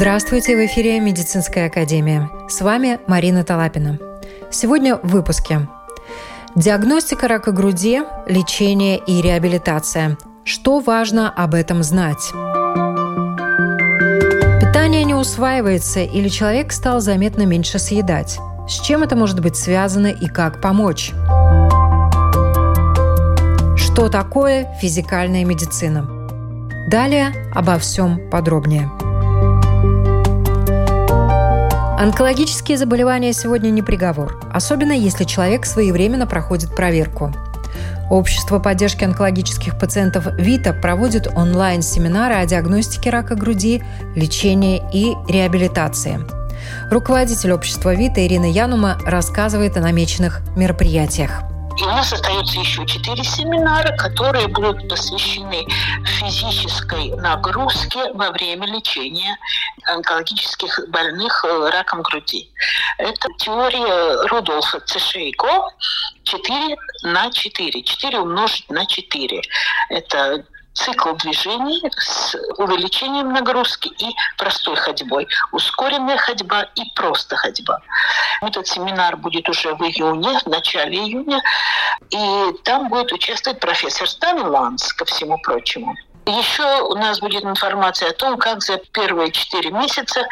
Здравствуйте, в эфире Медицинская академия. С вами Марина Талапина. Сегодня в выпуске. Диагностика рака груди, лечение и реабилитация. Что важно об этом знать? Питание не усваивается или человек стал заметно меньше съедать? С чем это может быть связано и как помочь? Что такое физикальная медицина? Далее обо всем подробнее. Онкологические заболевания сегодня не приговор, особенно если человек своевременно проходит проверку. Общество поддержки онкологических пациентов ВИТА проводит онлайн-семинары о диагностике рака груди, лечении и реабилитации. Руководитель общества ВИТА Ирина Янума рассказывает о намеченных мероприятиях. И у нас остается еще четыре семинара, которые будут посвящены физической нагрузке во время лечения онкологических больных э, раком груди. Это теория Рудольфа Цешейко 4 на 4. 4 умножить на 4. Это цикл движений с увеличением нагрузки и простой ходьбой. Ускоренная ходьба и просто ходьба. Этот семинар будет уже в июне, в начале июня. И там будет участвовать профессор Стан Ланс, ко всему прочему. Еще у нас будет информация о том, как за первые четыре месяца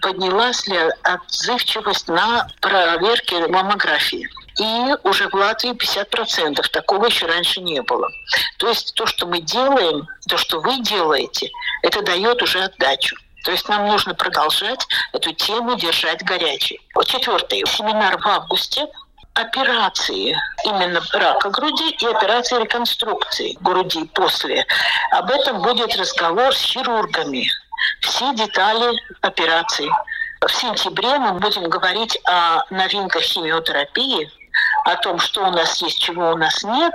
поднялась ли отзывчивость на проверки маммографии. И уже в Латвии 50%. Такого еще раньше не было. То есть то, что мы делаем, то, что вы делаете, это дает уже отдачу. То есть нам нужно продолжать эту тему держать горячей. Вот четвертый семинар в августе операции именно рака груди и операции реконструкции груди после. Об этом будет разговор с хирургами. Все детали операции. В сентябре мы будем говорить о новинках химиотерапии, о том, что у нас есть, чего у нас нет,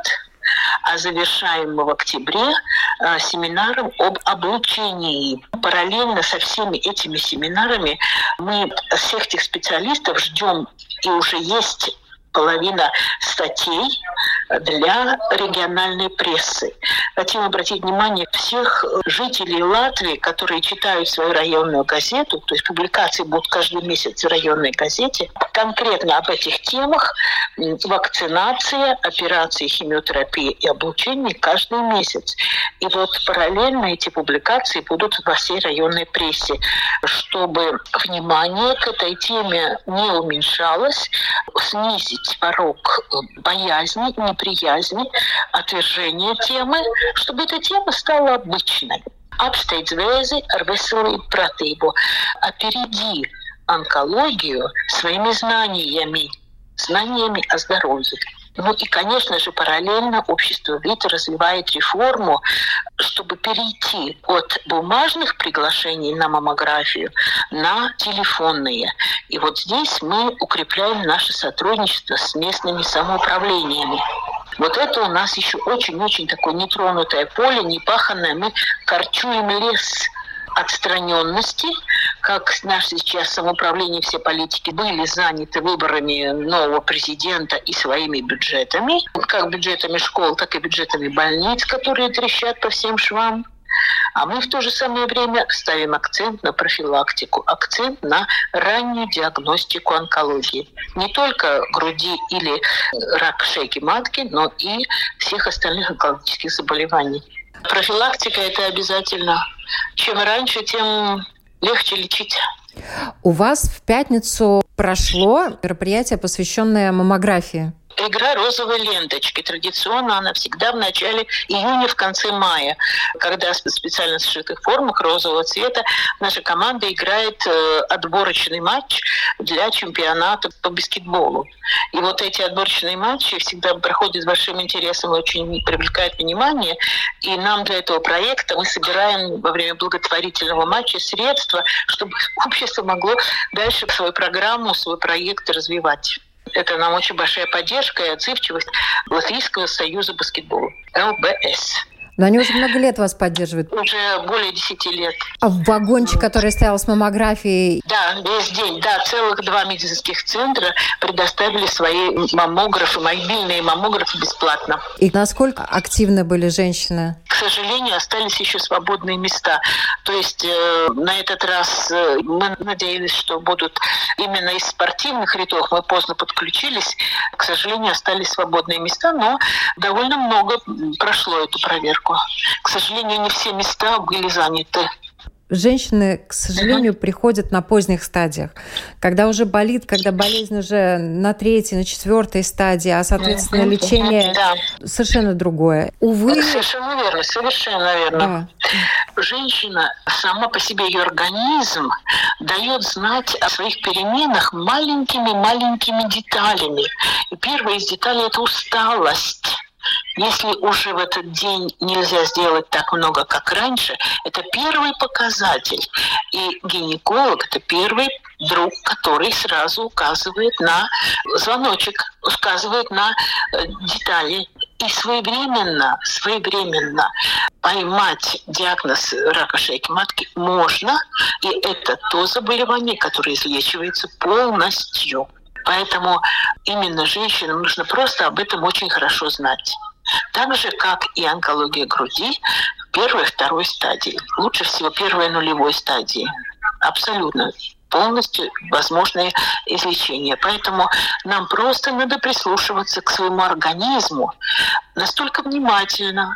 а завершаем мы в октябре э, семинаром об облучении. Параллельно со всеми этими семинарами мы всех этих специалистов ждем, и уже есть половина статей для региональной прессы. Хотим обратить внимание всех жителей Латвии, которые читают свою районную газету, то есть публикации будут каждый месяц в районной газете, конкретно об этих темах, вакцинация, операции, химиотерапия и облучение каждый месяц. И вот параллельно эти публикации будут во всей районной прессе, чтобы внимание к этой теме не уменьшалось, снизить порог боязни, неприязни, отвержения темы, чтобы эта тема стала обычной. Apsteidz vēzi ar veselību pratību. Опереди онкологию своими знаниями, знаниями о здоровье. Ну и, конечно же, параллельно общество ВИТ развивает реформу, чтобы перейти от бумажных приглашений на маммографию на телефонные. И вот здесь мы укрепляем наше сотрудничество с местными самоуправлениями. Вот это у нас еще очень-очень такое нетронутое поле, непаханное. Мы корчуем лес отстраненности, как наше сейчас самоуправление, все политики были заняты выборами нового президента и своими бюджетами, как бюджетами школ, так и бюджетами больниц, которые трещат по всем швам. А мы в то же самое время ставим акцент на профилактику, акцент на раннюю диагностику онкологии. Не только груди или рак шейки матки, но и всех остальных онкологических заболеваний. Профилактика – это обязательно. Чем раньше, тем легче лечить. У вас в пятницу прошло мероприятие, посвященное маммографии игра розовой ленточки. Традиционно она всегда в начале июня, в конце мая, когда в специально сшитых формах розового цвета наша команда играет э, отборочный матч для чемпионата по баскетболу. И вот эти отборочные матчи всегда проходят с большим интересом и очень привлекают внимание. И нам для этого проекта мы собираем во время благотворительного матча средства, чтобы общество могло дальше свою программу, свой проект развивать. Это нам очень большая поддержка и отзывчивость Латвийского союза баскетбола, ЛБС. Но они уже много лет вас поддерживают. Уже более 10 лет. А в вагончик, который стоял с маммографией? Да, весь день. Да, целых два медицинских центра предоставили свои маммографы, мобильные маммографы бесплатно. И насколько активны были женщины? К сожалению, остались еще свободные места. То есть э, на этот раз э, мы надеялись, что будут именно из спортивных рядов. Мы поздно подключились. К сожалению, остались свободные места, но довольно много прошло эту проверку. К сожалению, не все места были заняты женщины, к сожалению, uh-huh. приходят на поздних стадиях, когда уже болит, когда болезнь уже на третьей, на четвертой стадии, а, соответственно, uh-huh. лечение да. совершенно другое. Увы... Совершенно верно, совершенно верно. Да. Женщина, сама по себе ее организм дает знать о своих переменах маленькими-маленькими деталями. И первая из деталей – это усталость если уже в этот день нельзя сделать так много, как раньше, это первый показатель. И гинеколог – это первый друг, который сразу указывает на звоночек, указывает на э, детали. И своевременно, своевременно поймать диагноз рака шейки матки можно, и это то заболевание, которое излечивается полностью. Поэтому именно женщинам нужно просто об этом очень хорошо знать. Так же, как и онкология груди первой и второй стадии. Лучше всего первой нулевой стадии. Абсолютно полностью возможное излечение. Поэтому нам просто надо прислушиваться к своему организму настолько внимательно.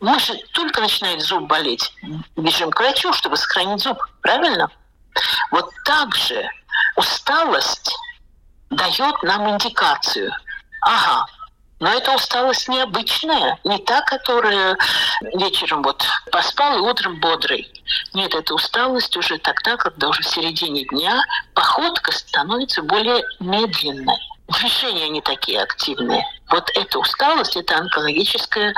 Мы же только начинает зуб болеть, бежим к врачу, чтобы сохранить зуб, правильно? Вот так же усталость дает нам индикацию. Ага, но это усталость необычная, не та, которая вечером вот поспал и утром бодрый. Нет, это усталость уже тогда, когда уже в середине дня походка становится более медленной. Движения не такие активные. Вот эта усталость, это онкологическое,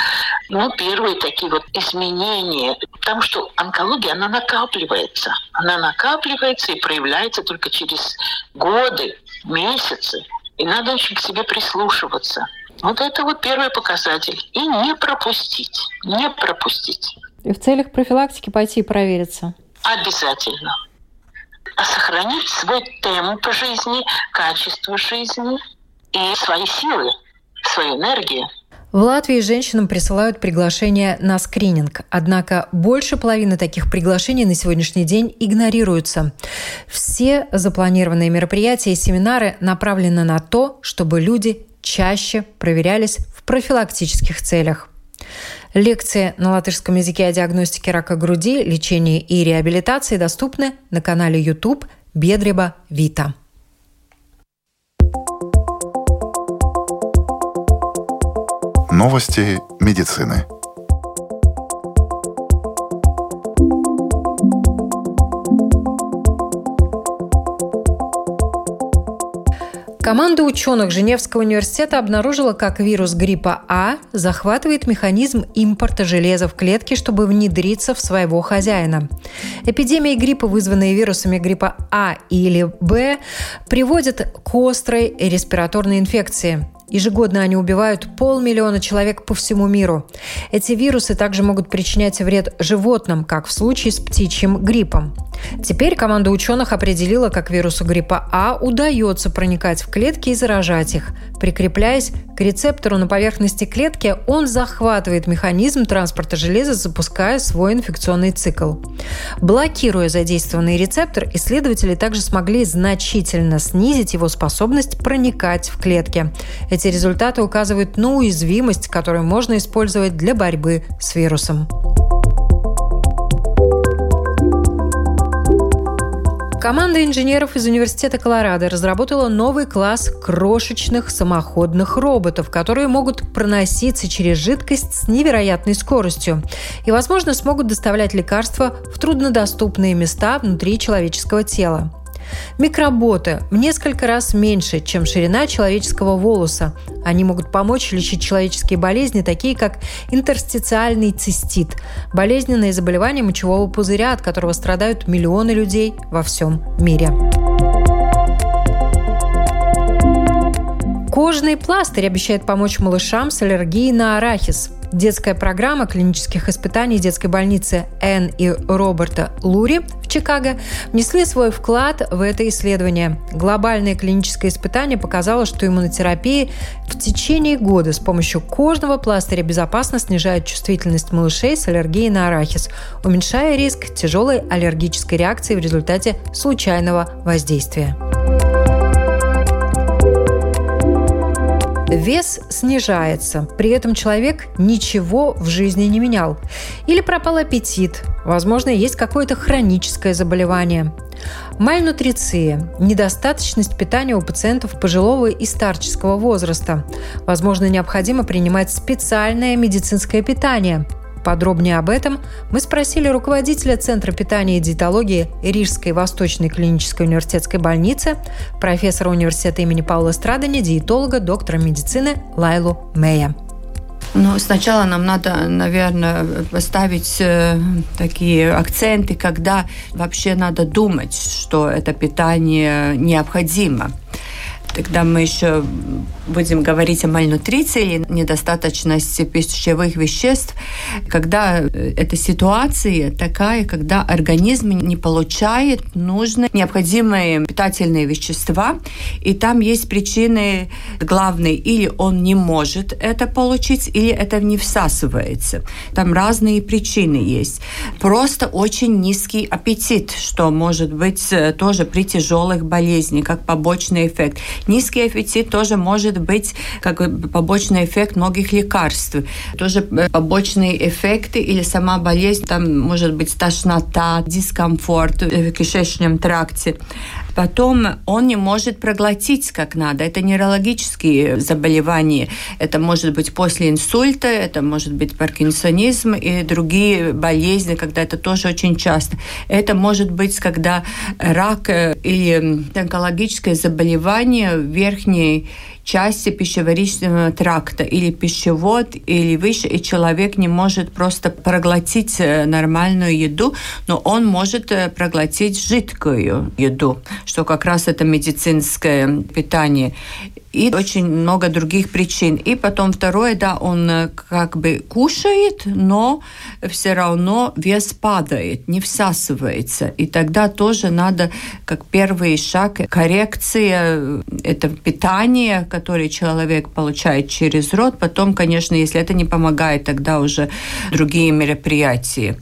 ну, первые такие вот изменения. Потому что онкология, она накапливается. Она накапливается и проявляется только через годы, месяцы. И надо очень к себе прислушиваться. Вот это вот первый показатель. И не пропустить. Не пропустить. И в целях профилактики пойти и провериться. Обязательно. А сохранить свой темп жизни, качество жизни и свои силы, свою энергию – в Латвии женщинам присылают приглашения на скрининг, однако больше половины таких приглашений на сегодняшний день игнорируются. Все запланированные мероприятия и семинары направлены на то, чтобы люди чаще проверялись в профилактических целях. Лекции на латышском языке о диагностике рака груди, лечении и реабилитации доступны на канале YouTube Бедреба Вита. Новости медицины. Команда ученых Женевского университета обнаружила, как вирус гриппа А захватывает механизм импорта железа в клетке, чтобы внедриться в своего хозяина. Эпидемии гриппа, вызванные вирусами гриппа А или Б, приводят к острой респираторной инфекции. Ежегодно они убивают полмиллиона человек по всему миру. Эти вирусы также могут причинять вред животным, как в случае с птичьим гриппом. Теперь команда ученых определила, как вирусу гриппа А удается проникать в клетки и заражать их. Прикрепляясь к рецептору на поверхности клетки, он захватывает механизм транспорта железа, запуская свой инфекционный цикл. Блокируя задействованный рецептор, исследователи также смогли значительно снизить его способность проникать в клетки. Эти результаты указывают на уязвимость, которую можно использовать для борьбы с вирусом. Команда инженеров из Университета Колорадо разработала новый класс крошечных самоходных роботов, которые могут проноситься через жидкость с невероятной скоростью и, возможно, смогут доставлять лекарства в труднодоступные места внутри человеческого тела. Микроботы в несколько раз меньше, чем ширина человеческого волоса. Они могут помочь лечить человеческие болезни, такие как интерстициальный цистит – болезненное заболевание мочевого пузыря, от которого страдают миллионы людей во всем мире. Кожный пластырь обещает помочь малышам с аллергией на арахис. Детская программа клинических испытаний детской больницы Энн и Роберта Лури в Чикаго внесли свой вклад в это исследование. Глобальное клиническое испытание показало, что иммунотерапия в течение года с помощью кожного пластыря безопасно снижает чувствительность малышей с аллергией на арахис, уменьшая риск тяжелой аллергической реакции в результате случайного воздействия. Вес снижается, при этом человек ничего в жизни не менял. Или пропал аппетит, возможно, есть какое-то хроническое заболевание. Мальнутриция – недостаточность питания у пациентов пожилого и старческого возраста. Возможно, необходимо принимать специальное медицинское питание – Подробнее об этом мы спросили руководителя Центра питания и диетологии Рижской Восточной клинической университетской больницы, профессора университета имени Паула Страдани, диетолога, доктора медицины Лайлу Мэя. Ну, сначала нам надо, наверное, поставить э, такие акценты, когда вообще надо думать, что это питание необходимо. Тогда мы еще будем говорить о мальнутриции или недостаточности пищевых веществ, когда э, эта ситуация такая, когда организм не получает нужные необходимые питательные вещества, и там есть причины главные, или он не может это получить, или это не всасывается. Там разные причины есть. Просто очень низкий аппетит, что может быть э, тоже при тяжелых болезнях, как побочный эффект Низкий аппетит тоже может быть как побочный эффект многих лекарств. Тоже э, побочные эффекты или сама болезнь, там может быть тошнота, дискомфорт в кишечном тракте. Потом он не может проглотить как надо. Это нейрологические заболевания. Это может быть после инсульта, это может быть паркинсонизм и другие болезни, когда это тоже очень часто. Это может быть, когда рак э, или онкологическое заболевание верхней части пищеварительного тракта или пищевод, или выше, и человек не может просто проглотить э, нормальную еду, но он может э, проглотить жидкую еду, что как раз это медицинское питание и очень много других причин. И потом второе, да, он э, как бы кушает, но все равно вес падает, не всасывается. И тогда тоже надо, как первый шаг, коррекция э, это питание, которое человек получает через рот. Потом, конечно, если это не помогает, тогда уже другие мероприятия.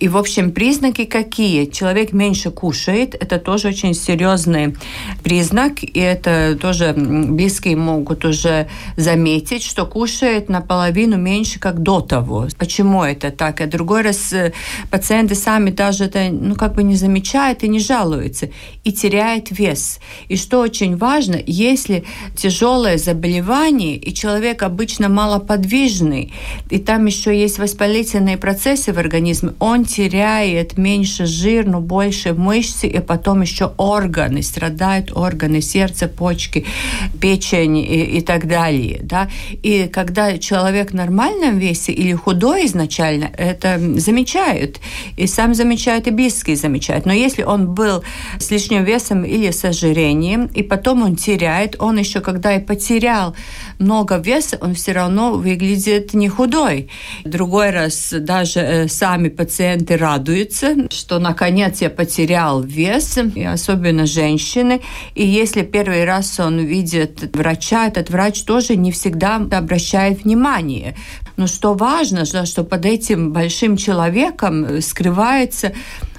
И, в общем, признаки какие? Человек меньше кушает, это тоже очень серьезный признак, и это тоже близкие могут уже заметить, что кушает наполовину меньше, как до того. Почему это так? А другой раз э, пациенты сами даже это ну, как бы не замечают и не жалуются, и теряет вес. И что очень важно, если тяжелое заболевание, и человек обычно малоподвижный, и там еще есть воспалительные процессы в организме, он теряет меньше жир, но больше мышцы, и потом еще органы, страдают органы, сердце, почки, печень и, и так далее. Да? И когда человек в нормальном весе или худой изначально, это замечают. И сам замечает, и близкие замечают. Но если он был с лишним весом или с ожирением, и потом он теряет, он еще когда и потерял много веса, он все равно выглядит не худой. Другой раз даже э, сами пациенты радуются, что наконец я потерял вес, и особенно женщины. И если первый раз он видит врача, этот врач тоже не всегда обращает внимание. Но что важно, что под этим большим человеком скрывается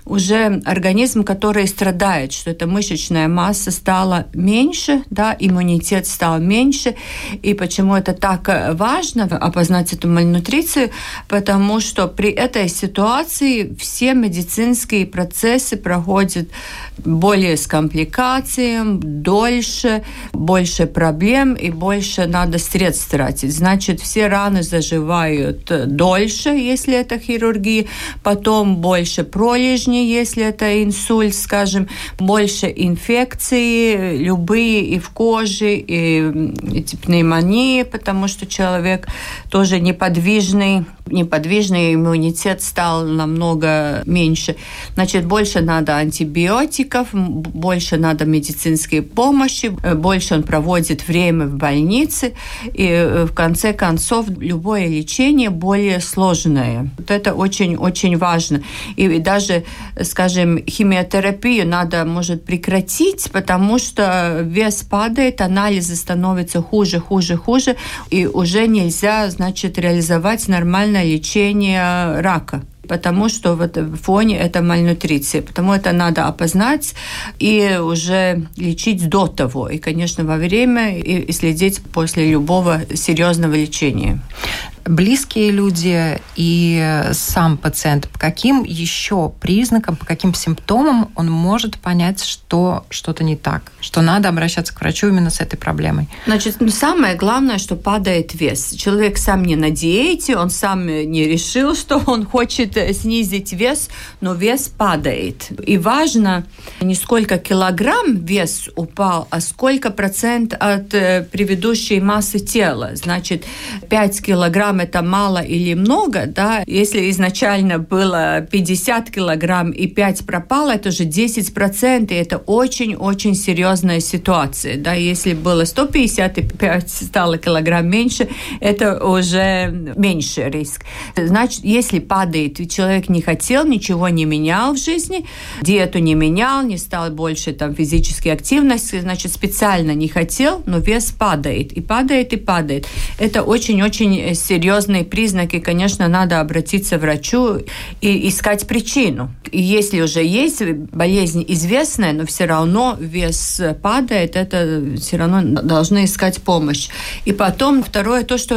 уже организм, который страдает, что эта мышечная масса стала меньше, да, иммунитет стал меньше. И почему это так важно опознать эту мальнутрицию? Потому что при этой ситуации все медицинские процессы проходят более с компликациями, дольше, больше проблем и больше надо средств тратить. Значит, все раны заживают дольше, если это хирургия, потом больше пролежней фоне, если это инсульт, скажем, больше инфекции, любые и в коже, и, и пневмонии, потому что человек тоже неподвижный, неподвижный иммунитет стал намного меньше. Значит, больше надо антибиотиков, больше надо медицинской помощи, больше он проводит время в больнице, и э, в конце концов любое лечение более сложное. Вот это очень-очень важно. И даже, скажем, химиотерапию надо, может, прекратить, потому что вес падает, анализы становятся хуже, хуже, хуже, и уже нельзя, значит, реализовать нормальное лечение рака потому что в этом фоне это мальнутриция. Потому это надо опознать и уже лечить до того. И, конечно, во время и следить после любого серьезного лечения близкие люди и сам пациент, по каким еще признакам, по каким симптомам он может понять, что что-то не так, что надо обращаться к врачу именно с этой проблемой? Значит, ну, самое главное, что падает вес. Человек сам не на диете, он сам не решил, что он хочет снизить вес, но вес падает. И важно не сколько килограмм вес упал, а сколько процент от э, предыдущей массы тела. Значит, 5 килограмм это мало или много, да, если изначально было 50 килограмм и 5 пропало, это уже 10 процентов, это очень-очень серьезная ситуация, да, если было 150 и 5 стало килограмм меньше, это уже меньше риск. Значит, если падает, и человек не хотел, ничего не менял в жизни, диету не менял, не стал больше там физической активности, значит, специально не хотел, но вес падает, и падает, и падает. Это очень-очень серьезно серьезные признаки, конечно, надо обратиться к врачу и искать причину. И если уже есть болезнь известная, но все равно вес падает, это все равно должны искать помощь. И потом второе, то, что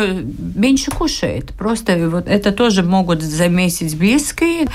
меньше кушает. Просто вот это тоже могут заметить близкие.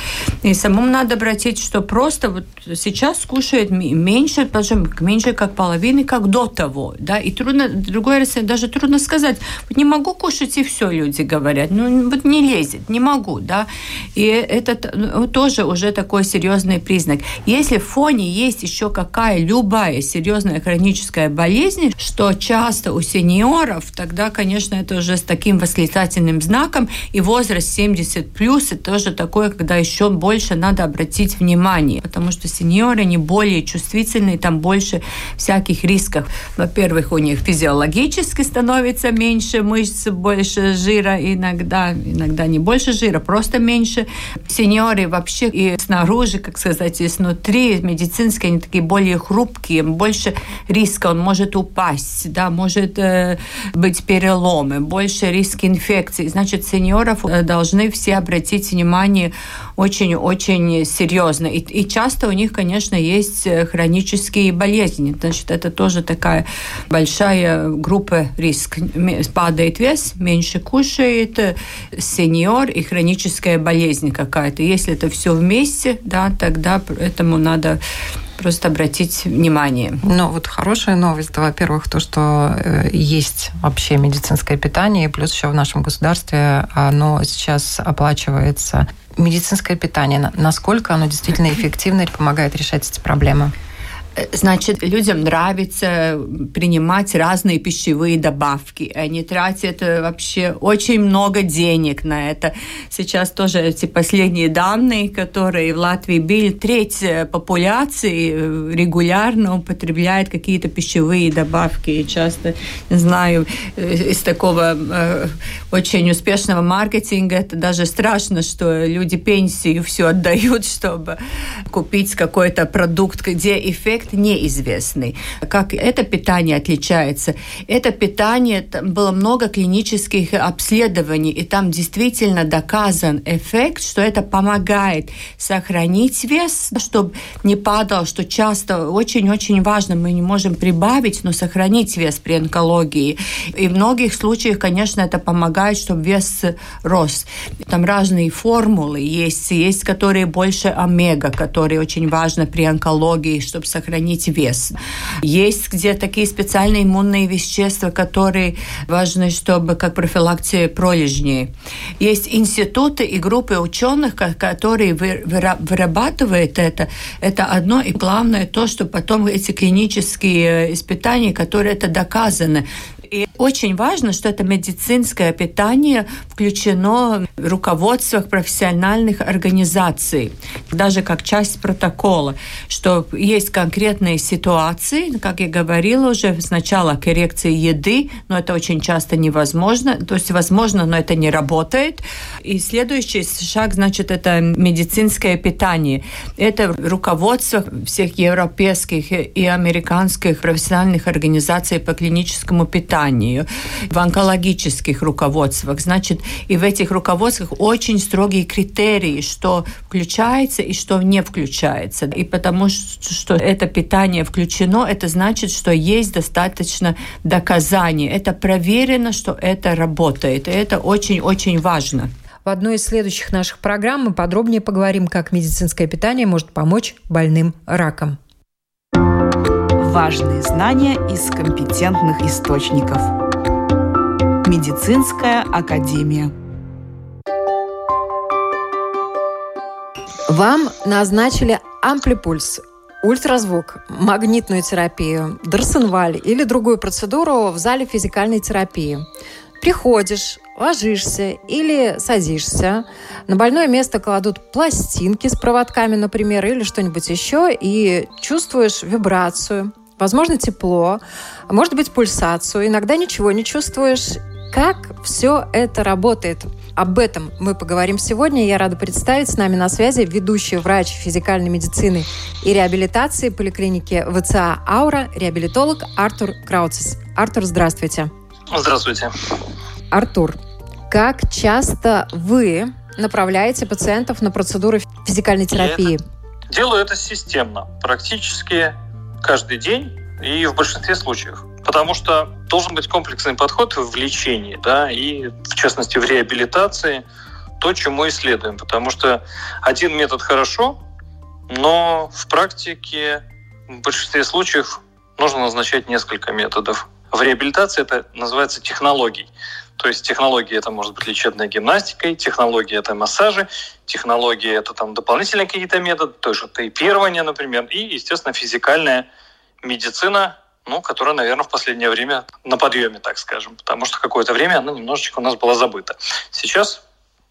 И самому надо обратить, что просто вот сейчас кушает меньше, даже меньше как половины, как до того. Да? И трудно, другое раз даже трудно сказать. Вот не могу кушать, и все, люди говорят. Ну, вот не лезет, не могу, да. И это ну, тоже уже такой серьезный признак. Если в фоне есть еще какая любая серьезная хроническая болезнь, что часто у сеньоров, тогда, конечно, это уже с таким восклицательным знаком, и возраст 70 плюс, это тоже такое, когда еще больше надо обратить внимание, потому что сеньоры, не более чувствительные, там больше всяких рисков. Во-первых, у них физиологически становится меньше мышц, больше жира, иногда, иногда не больше жира, просто меньше. Сеньоры вообще и снаружи, как сказать, и снутри медицинские, они такие более хрупкие, больше риска, он может упасть, да, может э, быть переломы, больше риск инфекции. Значит, сеньоров э, должны все обратить внимание очень-очень серьезно. И, и часто у них, конечно, есть э, хронические болезни. Значит, это тоже такая большая группа риск. Падает вес, меньше кушает, э, сеньор и хроническая болезнь какая-то. Если это все вместе, да, тогда этому надо просто обратить внимание. Ну, вот хорошая новость, во-первых, то, что э, есть вообще медицинское питание, и плюс еще в нашем государстве оно сейчас оплачивается медицинское питание, насколько оно действительно эффективно и помогает решать эти проблемы? Значит, людям нравится принимать разные пищевые добавки. Они тратят э, вообще очень много денег на это. Сейчас тоже эти последние данные, которые в Латвии были, треть э, популяции э, регулярно употребляет какие-то пищевые добавки. И часто, не знаю, из такого э, очень успешного маркетинга это даже страшно, что люди пенсию все отдают, чтобы купить какой-то продукт, где эффект эффект неизвестный. Как это питание отличается? Это питание, там было много клинических обследований, и там действительно доказан эффект, что это помогает сохранить вес, чтобы не падал, что часто очень-очень важно, мы не можем прибавить, но сохранить вес при онкологии. И в многих случаях, конечно, это помогает, чтобы вес рос. Там разные формулы есть, есть, которые больше омега, которые очень важно при онкологии, чтобы сохранить сохранить вес. Есть где такие специальные иммунные вещества, которые важны, чтобы как профилакция пролежней. Есть институты и группы ученых, которые вырабатывают это. Это одно и главное то, что потом эти клинические испытания, которые это доказаны, и очень важно, что это медицинское питание включено в руководствах профессиональных организаций, даже как часть протокола, что есть конкретные ситуации, как я говорила уже, сначала коррекция еды, но это очень часто невозможно, то есть возможно, но это не работает. И следующий шаг, значит, это медицинское питание. Это в руководствах всех европейских и американских профессиональных организаций по клиническому питанию питанию, в онкологических руководствах. Значит, и в этих руководствах очень строгие критерии, что включается и что не включается. И потому что это питание включено, это значит, что есть достаточно доказаний. Это проверено, что это работает. И это очень-очень важно. В одной из следующих наших программ мы подробнее поговорим, как медицинское питание может помочь больным раком важные знания из компетентных источников. Медицинская академия. Вам назначили амплипульс, ультразвук, магнитную терапию, Дарсенваль или другую процедуру в зале физикальной терапии. Приходишь, ложишься или садишься. На больное место кладут пластинки с проводками, например, или что-нибудь еще, и чувствуешь вибрацию, возможно, тепло, а может быть, пульсацию, иногда ничего не чувствуешь. Как все это работает? Об этом мы поговорим сегодня. Я рада представить с нами на связи ведущий врач физикальной медицины и реабилитации поликлиники ВЦА «Аура», реабилитолог Артур Крауцис. Артур, здравствуйте. Здравствуйте. Артур, как часто вы направляете пациентов на процедуры физикальной терапии? Я делаю это системно. Практически каждый день и в большинстве случаев. Потому что должен быть комплексный подход в лечении, да, и в частности в реабилитации, то, чему исследуем. Потому что один метод хорошо, но в практике в большинстве случаев нужно назначать несколько методов. В реабилитации это называется технологией. То есть технология это может быть лечебная гимнастикой, технология это массажи, технология это там дополнительные какие-то методы, то же тейпирование, например, и, естественно, физикальная медицина, ну, которая, наверное, в последнее время на подъеме, так скажем, потому что какое-то время она немножечко у нас была забыта. Сейчас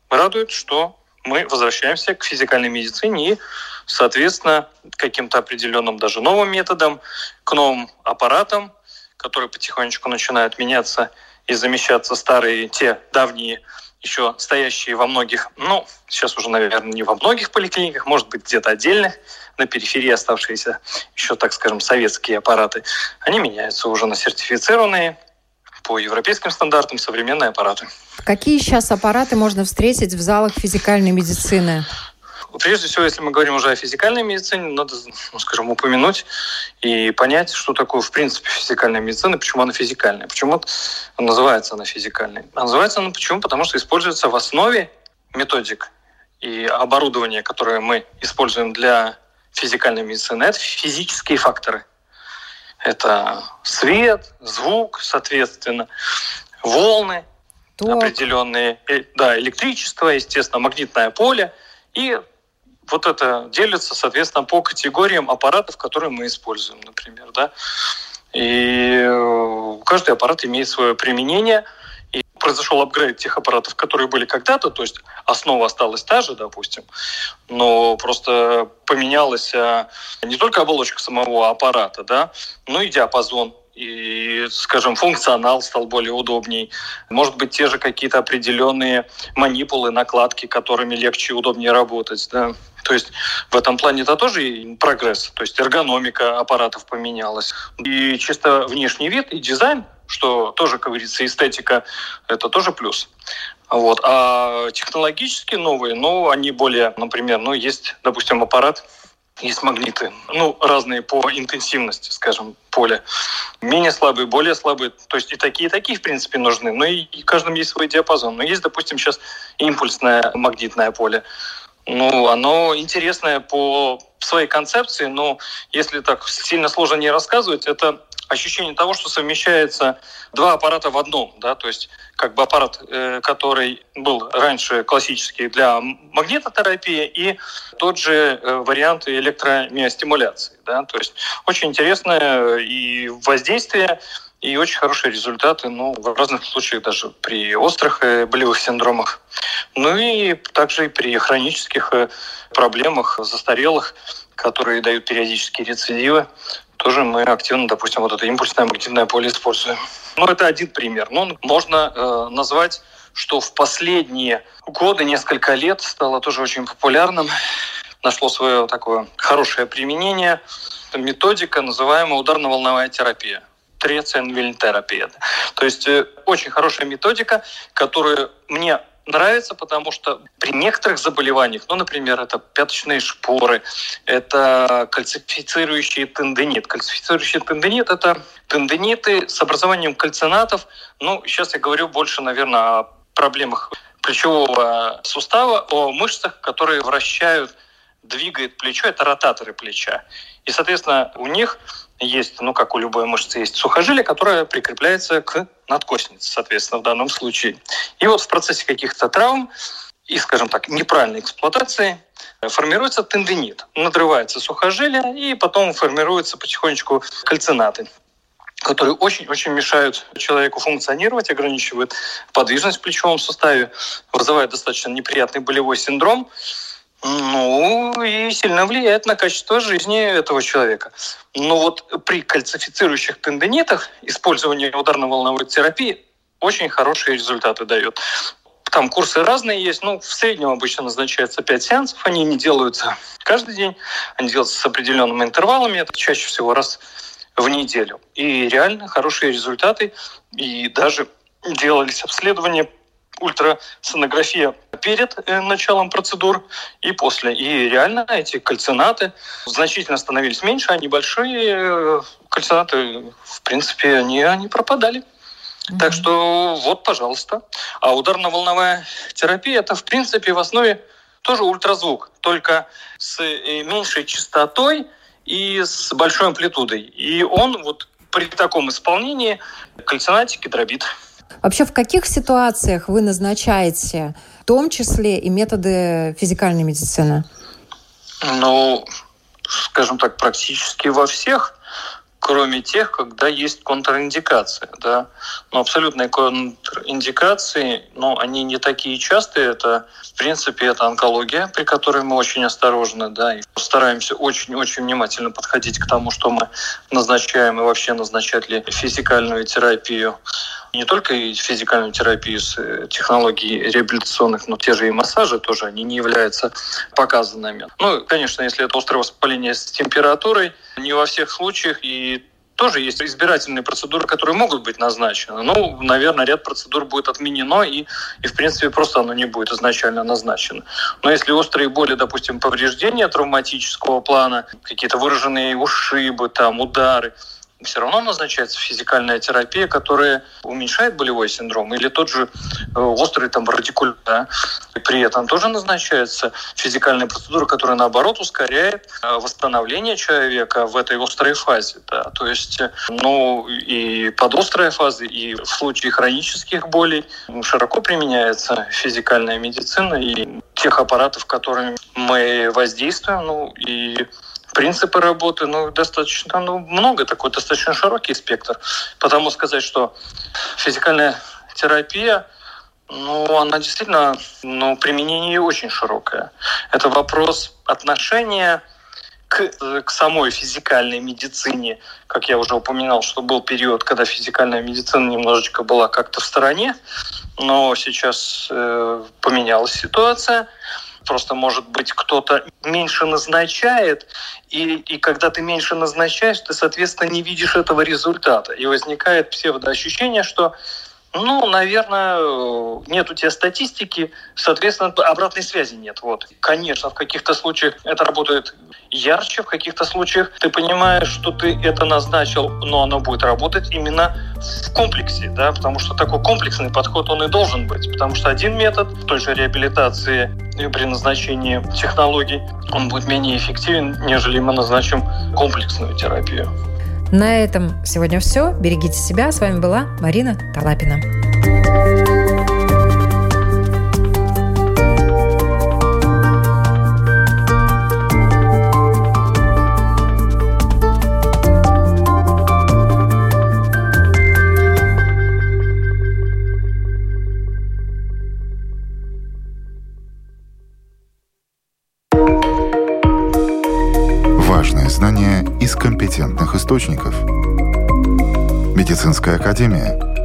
радует, что мы возвращаемся к физикальной медицине и, соответственно, каким-то определенным даже новым методам, к новым аппаратам, которые потихонечку начинают меняться и замещаться старые, те давние, еще стоящие во многих, ну, сейчас уже, наверное, не во многих поликлиниках, может быть, где-то отдельных, на периферии оставшиеся еще, так скажем, советские аппараты, они меняются уже на сертифицированные, по европейским стандартам современные аппараты. Какие сейчас аппараты можно встретить в залах физикальной медицины? Прежде всего, если мы говорим уже о физикальной медицине, надо, ну, скажем, упомянуть и понять, что такое, в принципе, физикальная медицина, почему она физикальная, почему называется она физикальной. А называется она почему? Потому что используется в основе методик и оборудования, которое мы используем для физикальной медицины, это физические факторы. Это свет, звук, соответственно, волны, Ток. определенные, э, да, электричество, естественно, магнитное поле и вот это делится, соответственно, по категориям аппаратов, которые мы используем, например, да. И э, каждый аппарат имеет свое применение, и произошел апгрейд тех аппаратов, которые были когда-то, то есть основа осталась та же, допустим, но просто поменялась а, не только оболочка самого аппарата, да, но и диапазон и, скажем, функционал стал более удобней. Может быть, те же какие-то определенные манипулы, накладки, которыми легче и удобнее работать. Да? То есть в этом плане это тоже прогресс. То есть эргономика аппаратов поменялась. И чисто внешний вид и дизайн, что тоже, как говорится, эстетика, это тоже плюс. Вот. А технологически новые, ну, они более, например, ну, есть, допустим, аппарат, есть магниты, ну, разные по интенсивности, скажем, поля. Менее слабые, более слабые. То есть и такие, и такие, в принципе, нужны. Но и, и каждом есть свой диапазон. Но есть, допустим, сейчас импульсное магнитное поле. ну, оно интересное по своей концепции, но если так сильно сложно не рассказывать, это ощущение того, что совмещается два аппарата в одном, да, то есть как бы аппарат, э, который был раньше классический для магнитотерапии и тот же э, вариант электромиостимуляции, да, то есть очень интересное и воздействие, и очень хорошие результаты, ну, в разных случаях даже при острых э, болевых синдромах, ну и также и при хронических проблемах застарелых, которые дают периодические рецидивы тоже мы активно, допустим, вот это импульсное магнитное поле используем. Ну, это один пример. Но можно э, назвать, что в последние годы, несколько лет стало тоже очень популярным, нашло свое такое хорошее применение. Это методика, называемая ударно-волновая терапия. Треценвильтерапия. То есть э, очень хорошая методика, которую мне нравится, потому что при некоторых заболеваниях, ну, например, это пяточные шпоры, это кальцифицирующий тендинит. Кальцифицирующий тендинит – это тендиниты с образованием кальцинатов. Ну, сейчас я говорю больше, наверное, о проблемах плечевого сустава, о мышцах, которые вращают, двигают плечо, это ротаторы плеча. И, соответственно, у них есть, ну, как у любой мышцы, есть сухожилие, которое прикрепляется к надкоснице, соответственно, в данном случае. И вот в процессе каких-то травм и, скажем так, неправильной эксплуатации формируется тендинит, надрывается сухожилие, и потом формируются потихонечку кальцинаты которые очень-очень мешают человеку функционировать, ограничивают подвижность в плечевом суставе, вызывают достаточно неприятный болевой синдром. Ну, и сильно влияет на качество жизни этого человека. Но вот при кальцифицирующих тендинитах использование ударно-волновой терапии очень хорошие результаты дает. Там курсы разные есть, ну, в среднем обычно назначается 5 сеансов, они не делаются каждый день, они делаются с определенными интервалами, это чаще всего раз в неделю. И реально хорошие результаты, и даже делались обследования ультрасонография перед э, началом процедур и после. И реально эти кальцинаты значительно становились меньше, а небольшие э, кальцинаты, в принципе, они, они пропадали. Mm-hmm. Так что вот, пожалуйста. А ударно-волновая терапия – это, в принципе, в основе тоже ультразвук, только с э, меньшей частотой и с большой амплитудой. И он вот при таком исполнении кальцинатики дробит. Вообще, в каких ситуациях вы назначаете, в том числе и методы физикальной медицины? Ну, скажем так, практически во всех кроме тех, когда есть контраиндикация. Да? Но абсолютные контраиндикации, ну, они не такие частые. Это, в принципе, это онкология, при которой мы очень осторожны, да, и стараемся очень-очень внимательно подходить к тому, что мы назначаем и вообще назначать ли физикальную терапию не только и физикальную терапию с э, технологий реабилитационных, но те же и массажи тоже, они не являются показанными. Ну, конечно, если это острое воспаление с температурой, не во всех случаях и тоже есть избирательные процедуры, которые могут быть назначены. Ну, наверное, ряд процедур будет отменено, и, и в принципе, просто оно не будет изначально назначено. Но если острые боли, допустим, повреждения травматического плана, какие-то выраженные ушибы, там, удары, все равно назначается физикальная терапия, которая уменьшает болевой синдром, или тот же э, острый там радикулит, да, и при этом тоже назначается физикальная процедура, которая наоборот ускоряет э, восстановление человека в этой острой фазе, да, то есть, ну, и под острой фазой, и в случае хронических болей широко применяется физикальная медицина и тех аппаратов, которыми мы воздействуем, ну, и принципы работы, ну, достаточно, ну, много такой, достаточно широкий спектр. Потому сказать, что физикальная терапия, ну, она действительно, ну, применение ее очень широкое. Это вопрос отношения к, к самой физикальной медицине, как я уже упоминал, что был период, когда физикальная медицина немножечко была как-то в стороне, но сейчас э, поменялась ситуация просто, может быть, кто-то меньше назначает, и, и когда ты меньше назначаешь, ты, соответственно, не видишь этого результата. И возникает псевдоощущение, что ну, наверное, нет у тебя статистики, соответственно, обратной связи нет. Вот. Конечно, в каких-то случаях это работает ярче, в каких-то случаях ты понимаешь, что ты это назначил, но оно будет работать именно в комплексе, да, потому что такой комплексный подход он и должен быть, потому что один метод в той же реабилитации при назначении технологий он будет менее эффективен, нежели мы назначим комплексную терапию. На этом сегодня все. Берегите себя. С вами была Марина Талапина. Важные компетентных источников. Медицинская академия –